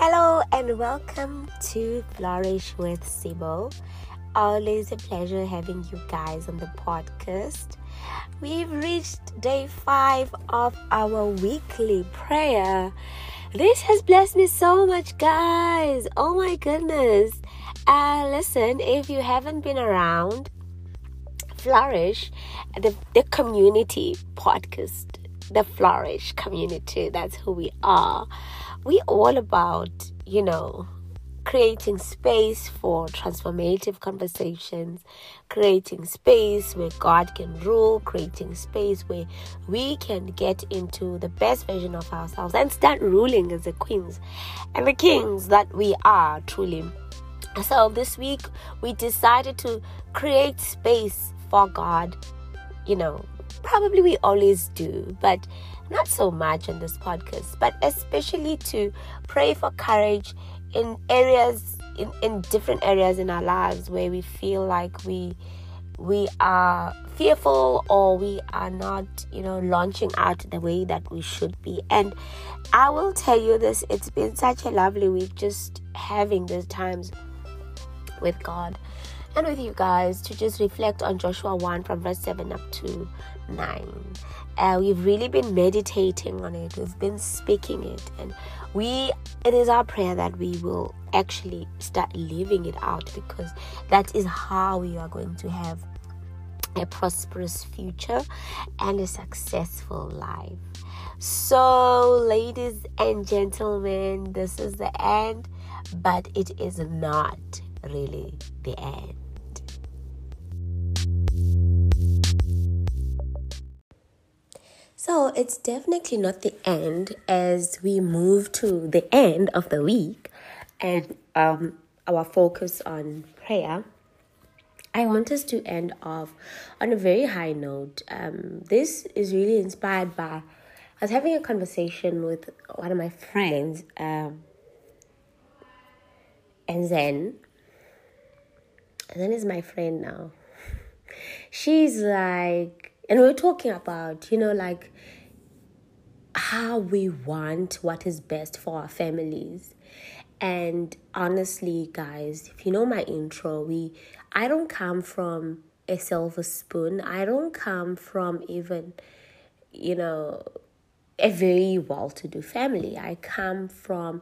Hello and welcome to Flourish with Sibo. Always a pleasure having you guys on the podcast. We've reached day five of our weekly prayer. This has blessed me so much, guys. Oh my goodness. Uh, listen, if you haven't been around, Flourish, the, the community podcast, the Flourish community, that's who we are we all about, you know, creating space for transformative conversations, creating space where God can rule, creating space where we can get into the best version of ourselves and start ruling as the queens and the kings that we are truly. So, this week we decided to create space for God. You know, probably we always do, but not so much on this podcast, but especially to pray for courage in areas in, in different areas in our lives where we feel like we we are fearful or we are not you know launching out the way that we should be. And i will tell you this it's been such a lovely week just having these times with god and with you guys to just reflect on joshua 1 from verse 7 up to 9 uh, we've really been meditating on it. We've been speaking it. And we it is our prayer that we will actually start living it out because that is how we are going to have a prosperous future and a successful life. So ladies and gentlemen this is the end but it is not really the end So it's definitely not the end as we move to the end of the week and um, our focus on prayer. I want us to end off on a very high note. Um, this is really inspired by I was having a conversation with one of my friends, um, and then, and then is my friend now. She's like, and we we're talking about, you know, like how we want what is best for our families. And honestly, guys, if you know my intro, we I don't come from a silver spoon. I don't come from even, you know, a very well to do family. I come from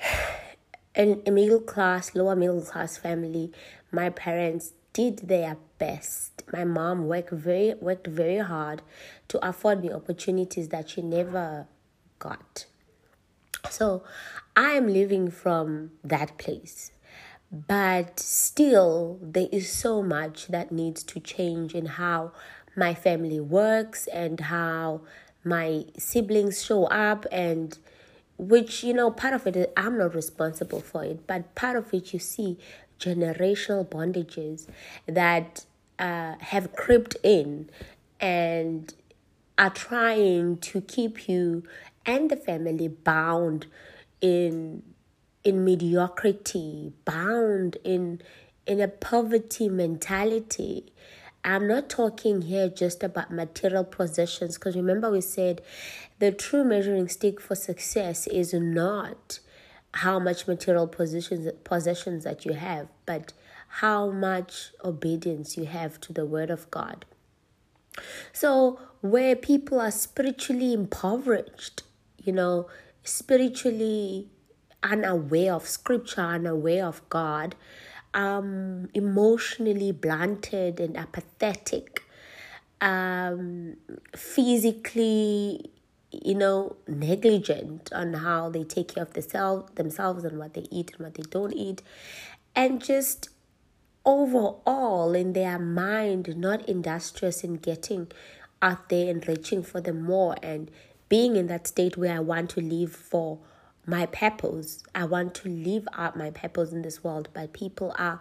a, a middle class, lower middle class family. My parents did their best. My mom worked very worked very hard to afford me opportunities that she never got. So I am living from that place. But still, there is so much that needs to change in how my family works and how my siblings show up and which you know part of it i'm not responsible for it but part of it you see generational bondages that uh, have crept in and are trying to keep you and the family bound in in mediocrity, bound in in a poverty mentality. I'm not talking here just about material possessions because remember we said the true measuring stick for success is not how much material possessions possessions that you have, but how much obedience you have to the word of God. So, where people are spiritually impoverished, you know, spiritually unaware of scripture, unaware of God, um, emotionally blunted and apathetic, um, physically, you know, negligent on how they take care of themselves, themselves and what they eat and what they don't eat, and just overall in their mind not industrious in getting out there and reaching for the more and being in that state where I want to live for my purpose. I want to live out my purpose in this world, but people are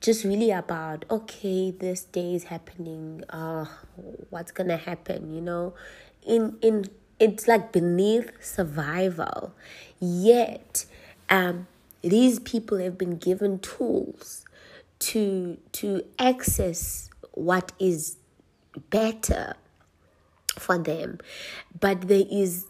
just really about okay, this day is happening. Uh, what's gonna happen? You know, in in it's like beneath survival. Yet, um, these people have been given tools to to access what is better for them but there is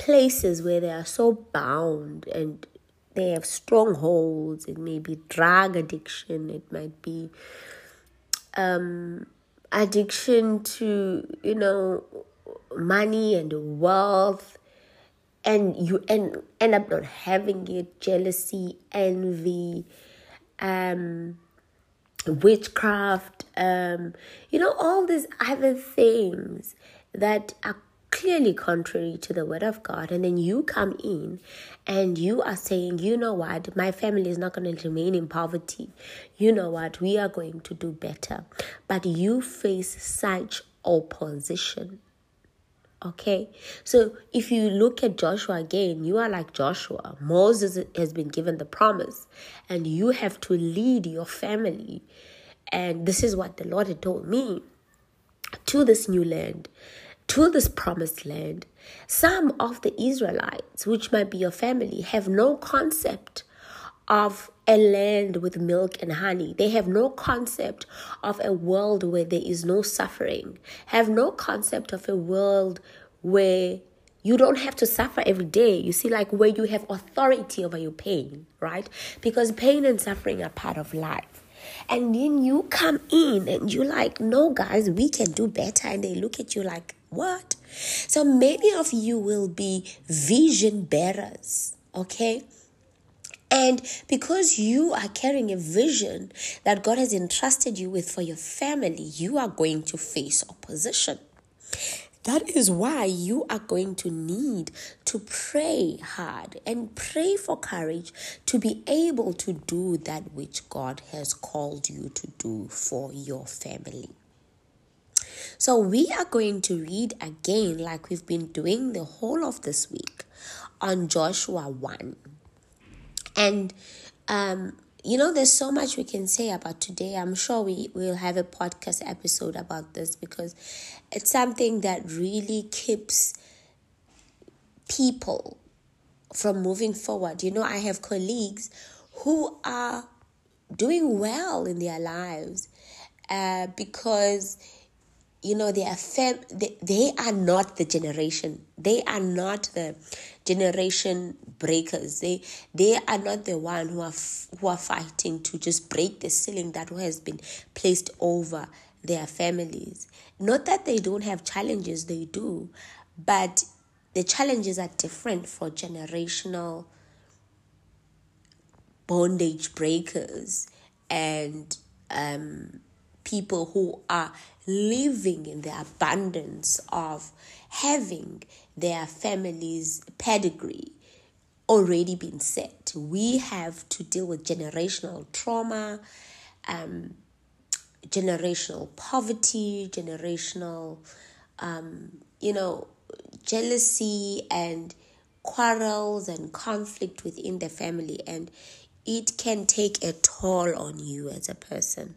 places where they are so bound and they have strongholds. It may be drug addiction, it might be um, addiction to, you know, money and wealth. And you end, end up not having it, jealousy, envy, um, witchcraft, um, you know, all these other things that are clearly contrary to the word of God. And then you come in and you are saying, you know what, my family is not going to remain in poverty. You know what, we are going to do better. But you face such opposition. Okay, so if you look at Joshua again, you are like Joshua. Moses has been given the promise, and you have to lead your family. And this is what the Lord had told me to this new land, to this promised land. Some of the Israelites, which might be your family, have no concept of a land with milk and honey. They have no concept of a world where there is no suffering, have no concept of a world where you don't have to suffer every day. You see, like where you have authority over your pain, right? Because pain and suffering are part of life. And then you come in and you're like, no, guys, we can do better. And they look at you like, what? So many of you will be vision bearers, okay? And because you are carrying a vision that God has entrusted you with for your family, you are going to face opposition. That is why you are going to need to pray hard and pray for courage to be able to do that which God has called you to do for your family. So, we are going to read again, like we've been doing the whole of this week, on Joshua 1. And um, you know, there's so much we can say about today. I'm sure we will have a podcast episode about this because it's something that really keeps people from moving forward. You know, I have colleagues who are doing well in their lives uh, because you know they are fam- they, they are not the generation they are not the generation breakers. They they are not the one who are who are fighting to just break the ceiling that has been placed over their families. Not that they don't have challenges they do but the challenges are different for generational bondage breakers and um people who are living in the abundance of having their family's pedigree already been set. We have to deal with generational trauma, um, generational poverty, generational, um, you know, jealousy and quarrels and conflict within the family. And it can take a toll on you as a person.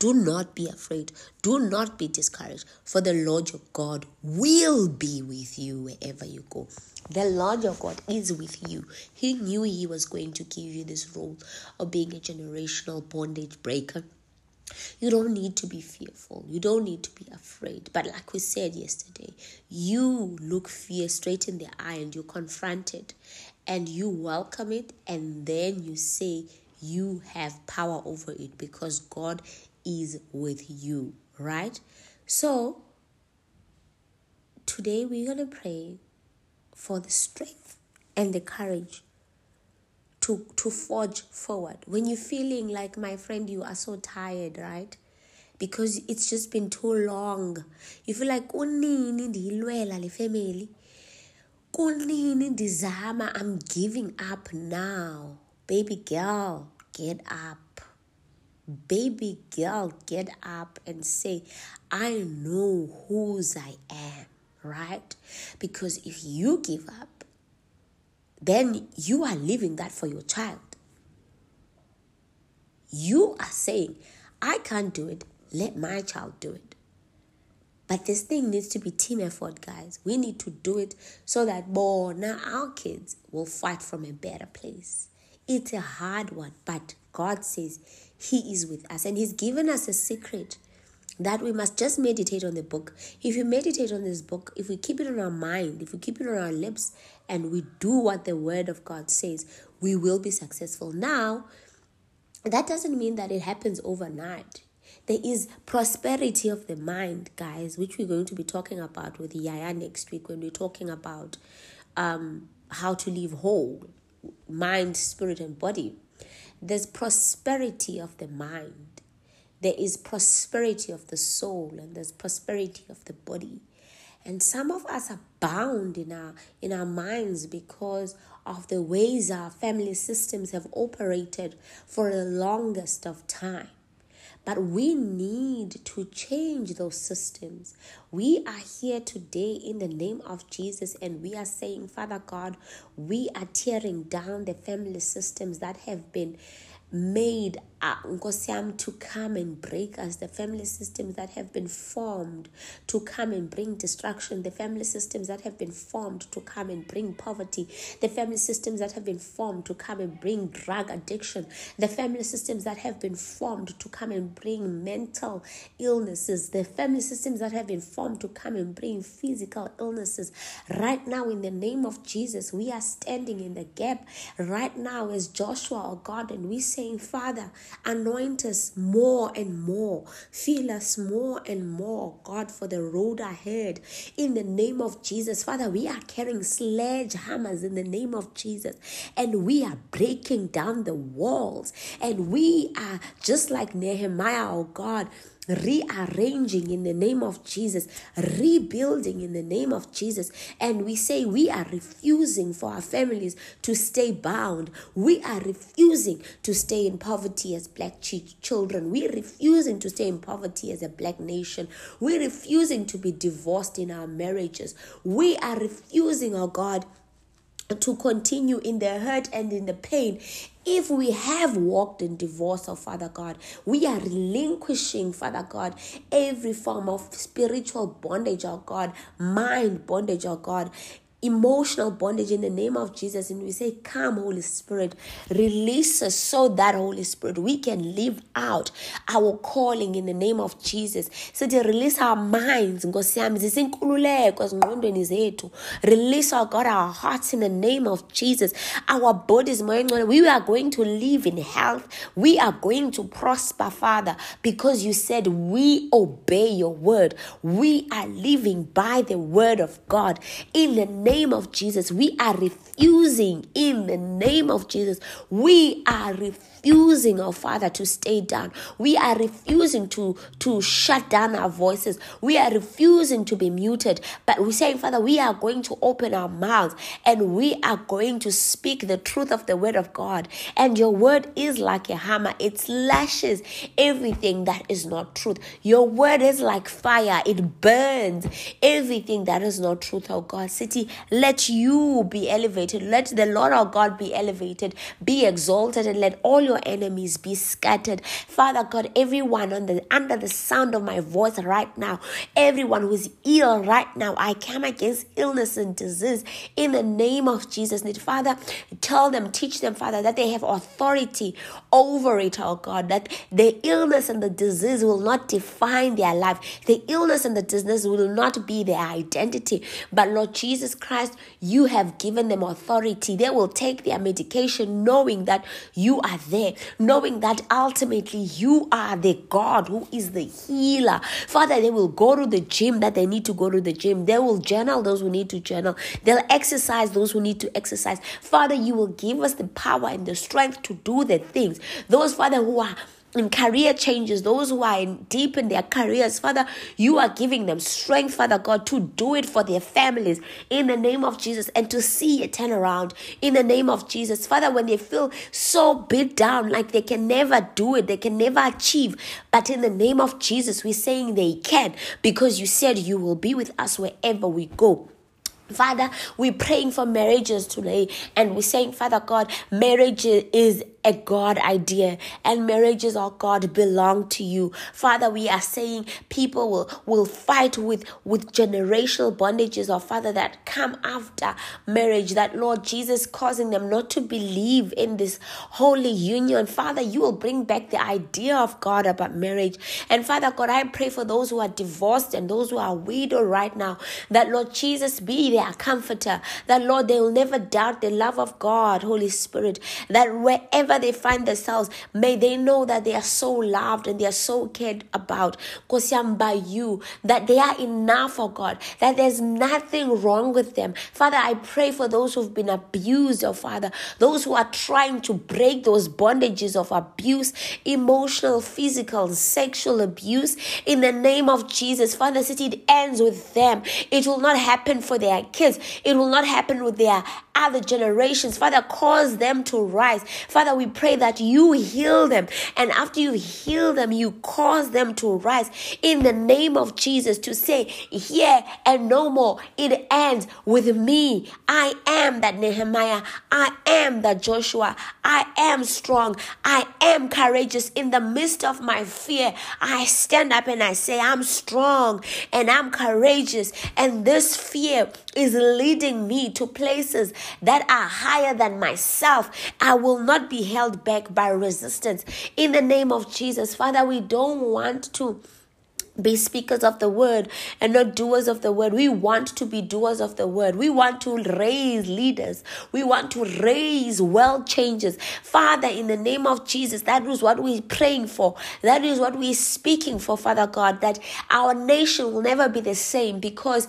Do not be afraid. Do not be discouraged, for the Lord your God will be with you wherever you go. The Lord your God is with you. He knew He was going to give you this role of being a generational bondage breaker. You don't need to be fearful. You don't need to be afraid. But like we said yesterday, you look fear straight in the eye and you confront it and you welcome it and then you say, you have power over it because God is with you, right? So, today we're going to pray for the strength and the courage to, to forge forward. When you're feeling like, my friend, you are so tired, right? Because it's just been too long. You feel like, unini ndiyilwela le family. Kunini ndizama, I'm giving up now. Baby girl, get up. Baby girl, get up and say, I know whose I am, right? Because if you give up, then you are leaving that for your child. You are saying, I can't do it, let my child do it. But this thing needs to be team effort, guys. We need to do it so that more now our kids will fight from a better place. It's a hard one, but God says He is with us and He's given us a secret that we must just meditate on the book. If you meditate on this book, if we keep it on our mind, if we keep it on our lips, and we do what the Word of God says, we will be successful. Now, that doesn't mean that it happens overnight. There is prosperity of the mind, guys, which we're going to be talking about with Yaya next week when we're talking about um, how to live whole mind, spirit, and body. There's prosperity of the mind there is prosperity of the soul and there's prosperity of the body. And some of us are bound in our in our minds because of the ways our family systems have operated for the longest of time. But we need to change those systems. We are here today in the name of Jesus and we are saying, Father God, we are tearing down the family systems that have been made uh, to come and break us, the family systems that have been formed to come and bring destruction, the family systems that have been formed to come and bring poverty, the family systems that have been formed to come and bring drug addiction, the family systems that have been formed to come and bring mental illnesses, the family systems that have been formed to come and bring physical illnesses. Right now, in the name of Jesus, we are standing in the gap right now as Joshua, or God, and we saying, Father, Anoint us more and more. Fill us more and more, God, for the road ahead. In the name of Jesus. Father, we are carrying sledgehammers in the name of Jesus. And we are breaking down the walls. And we are just like Nehemiah, oh God rearranging in the name of Jesus, rebuilding in the name of Jesus. And we say we are refusing for our families to stay bound. We are refusing to stay in poverty as black children. We're refusing to stay in poverty as a black nation. We're refusing to be divorced in our marriages. We are refusing, oh God to continue in the hurt and in the pain. If we have walked in divorce, oh Father God, we are relinquishing, Father God, every form of spiritual bondage, oh God, mind bondage, oh God, emotional bondage in the name of Jesus. And we say, Come, Holy Spirit, release us so that, Holy Spirit, we can live out our calling in the name of Jesus. So to release our minds, release our God, our hearts in the name of Jesus. Our bodies, we are going to live in health. We are going to prosper, Father, because you said we obey your word. We are living by the word of God in the name name of Jesus, we are refusing, in the name of Jesus, we are refusing, oh Father, to stay down. We are refusing to, to shut down our voices. We are refusing to be muted. But we're saying, Father, we are going to open our mouths and we are going to speak the truth of the word of God. And your word is like a hammer, it slashes everything that is not truth. Your word is like fire, it burns everything that is not truth, oh God. City, let you be elevated. Let the Lord our God be elevated, be exalted, and let all your enemies be scattered. Father God, everyone on the under the sound of my voice right now, everyone who's ill right now, I come against illness and disease in the name of Jesus. Father, tell them, teach them, Father, that they have authority over it, oh God, that the illness and the disease will not define their life. The illness and the disease will not be their identity. But Lord Jesus Christ, Christ, you have given them authority. They will take their medication knowing that you are there, knowing that ultimately you are the God who is the healer. Father, they will go to the gym that they need to go to the gym. They will journal those who need to journal. They'll exercise those who need to exercise. Father, you will give us the power and the strength to do the things. Those, Father, who are in career changes, those who are deep in their careers, Father, you are giving them strength, Father God, to do it for their families in the name of Jesus and to see a turnaround in the name of Jesus. Father, when they feel so beat down, like they can never do it, they can never achieve, but in the name of Jesus, we're saying they can because you said you will be with us wherever we go. Father, we're praying for marriages today and we're saying, Father God, marriage is a God idea and marriages, oh God, belong to you. Father, we are saying people will, will fight with, with generational bondages, or Father, that come after marriage, that Lord Jesus causing them not to believe in this holy union. Father, you will bring back the idea of God about marriage. And Father God, I pray for those who are divorced and those who are widowed right now, that Lord Jesus be their comforter, that Lord, they will never doubt the love of God, Holy Spirit, that wherever wherever they find themselves, may they know that they are so loved and they are so cared about. Kosiam by you, that they are enough for God, that there's nothing wrong with them. Father, I pray for those who've been abused, oh Father, those who are trying to break those bondages of abuse, emotional, physical, sexual abuse. In the name of Jesus, Father, it ends with them, it will not happen for their kids, it will not happen with their other generations. Father, cause them to rise. Father, we pray that you heal them. And after you heal them, you cause them to rise in the name of Jesus to say, Here and no more. It ends with me. I am that Nehemiah. I am that Joshua. I am strong. I am courageous in the midst of my fear. I stand up and I say, I'm strong and I'm courageous. And this fear is leading me to places that are higher than myself. I will not be held back by resistance. In the name of Jesus, Father, we don't want to be speakers of the word and not doers of the word. We want to be doers of the word. We want to raise leaders. We want to raise world changers. Father, in the name of Jesus, that is what we're praying for. That is what we're speaking for, Father God, that our nation will never be the same because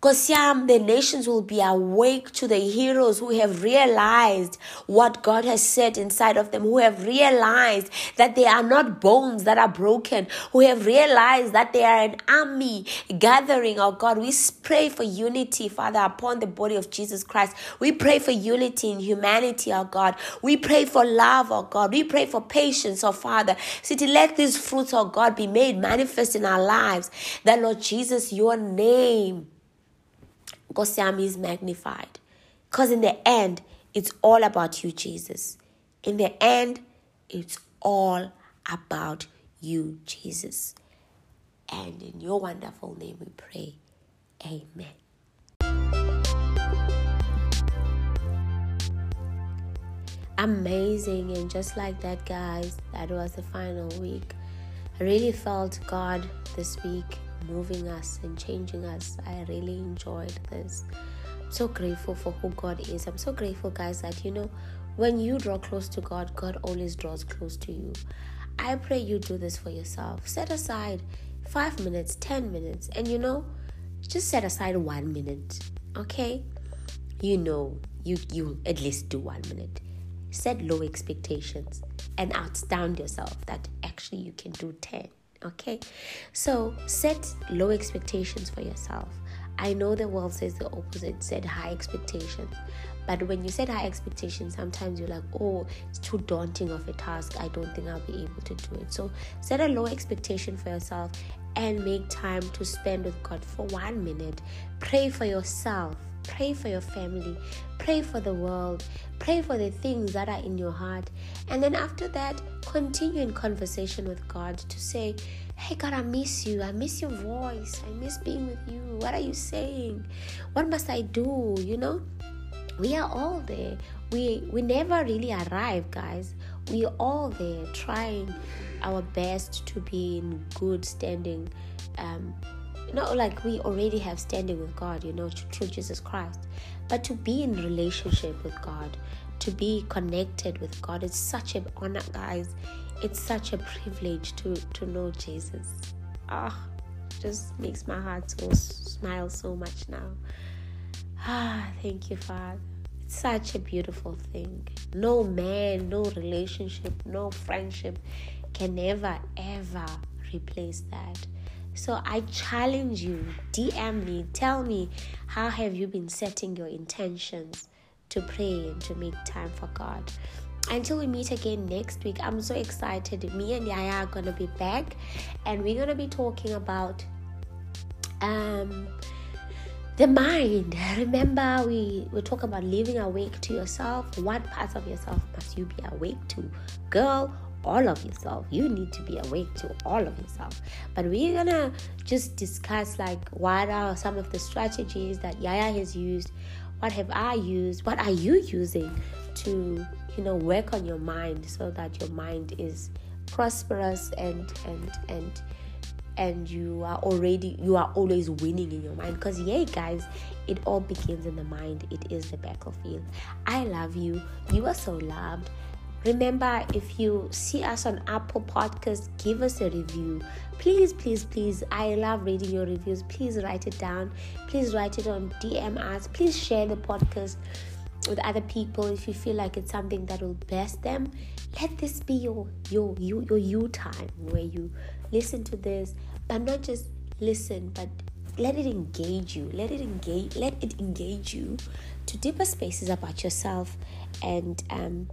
Kosiam, the nations will be awake to the heroes who have realized what God has said inside of them, who have realized that they are not bones that are broken, who have realized that they are an army gathering, oh God. We pray for unity, Father, upon the body of Jesus Christ. We pray for unity in humanity, oh God. We pray for love, oh God. We pray for patience, oh Father. City, let these fruits, oh God, be made manifest in our lives. That, Lord Jesus, your name Gosiam is magnified. Because in the end, it's all about you, Jesus. In the end, it's all about you, Jesus. And in your wonderful name we pray. Amen. Amazing. And just like that, guys, that was the final week. I really felt God this week moving us and changing us. I really enjoyed this. I'm so grateful for who God is. I'm so grateful, guys, that you know, when you draw close to God, God always draws close to you. I pray you do this for yourself. Set aside five minutes, 10 minutes, and you know, just set aside one minute, okay? You know, you, you at least do one minute. Set low expectations and outstand yourself that actually you can do 10 Okay, so set low expectations for yourself. I know the world says the opposite, set high expectations. But when you set high expectations, sometimes you're like, oh, it's too daunting of a task. I don't think I'll be able to do it. So set a low expectation for yourself and make time to spend with God for one minute. Pray for yourself Pray for your family. Pray for the world. Pray for the things that are in your heart. And then after that, continue in conversation with God to say, Hey, God, I miss you. I miss your voice. I miss being with you. What are you saying? What must I do? You know? We are all there. We we never really arrive, guys. We are all there trying our best to be in good standing um, not like we already have standing with God, you know, through Jesus Christ, but to be in relationship with God, to be connected with God. It's such an honor, guys. It's such a privilege to to know Jesus. Ah, just makes my heart so smile so much now. Ah, thank you, Father. It's such a beautiful thing. No man, no relationship, no friendship can ever, ever replace that. So I challenge you, DM me, tell me how have you been setting your intentions to pray and to make time for God. Until we meet again next week, I'm so excited. Me and Yaya are gonna be back and we're gonna be talking about um the mind. Remember, we we talk about living awake to yourself. What parts of yourself must you be awake to, girl? All of yourself. You need to be awake to all of yourself. But we're gonna just discuss like what are some of the strategies that Yaya has used. What have I used? What are you using to you know work on your mind so that your mind is prosperous and and and and you are already you are always winning in your mind? Because yeah guys it all begins in the mind. It is the battlefield i love you. You are so loved remember if you see us on apple podcast give us a review. Please please please i love reading your reviews. Please write it down. Please write it on dm us. Please share the podcast with other people if you feel like it's something that will bless them. Let this be your your your, your you time where you listen to this but not just listen but let it engage you. Let it engage let it engage you to deeper spaces about yourself and um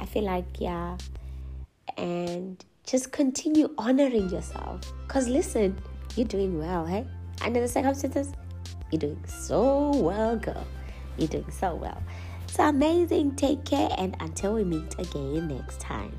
i feel like yeah. And just continue honoring yourself. Because listen you're doing well hey? Under the circumstances you're doing so well girl. You're doing so well. It's amazing. Take care and until we meet again next time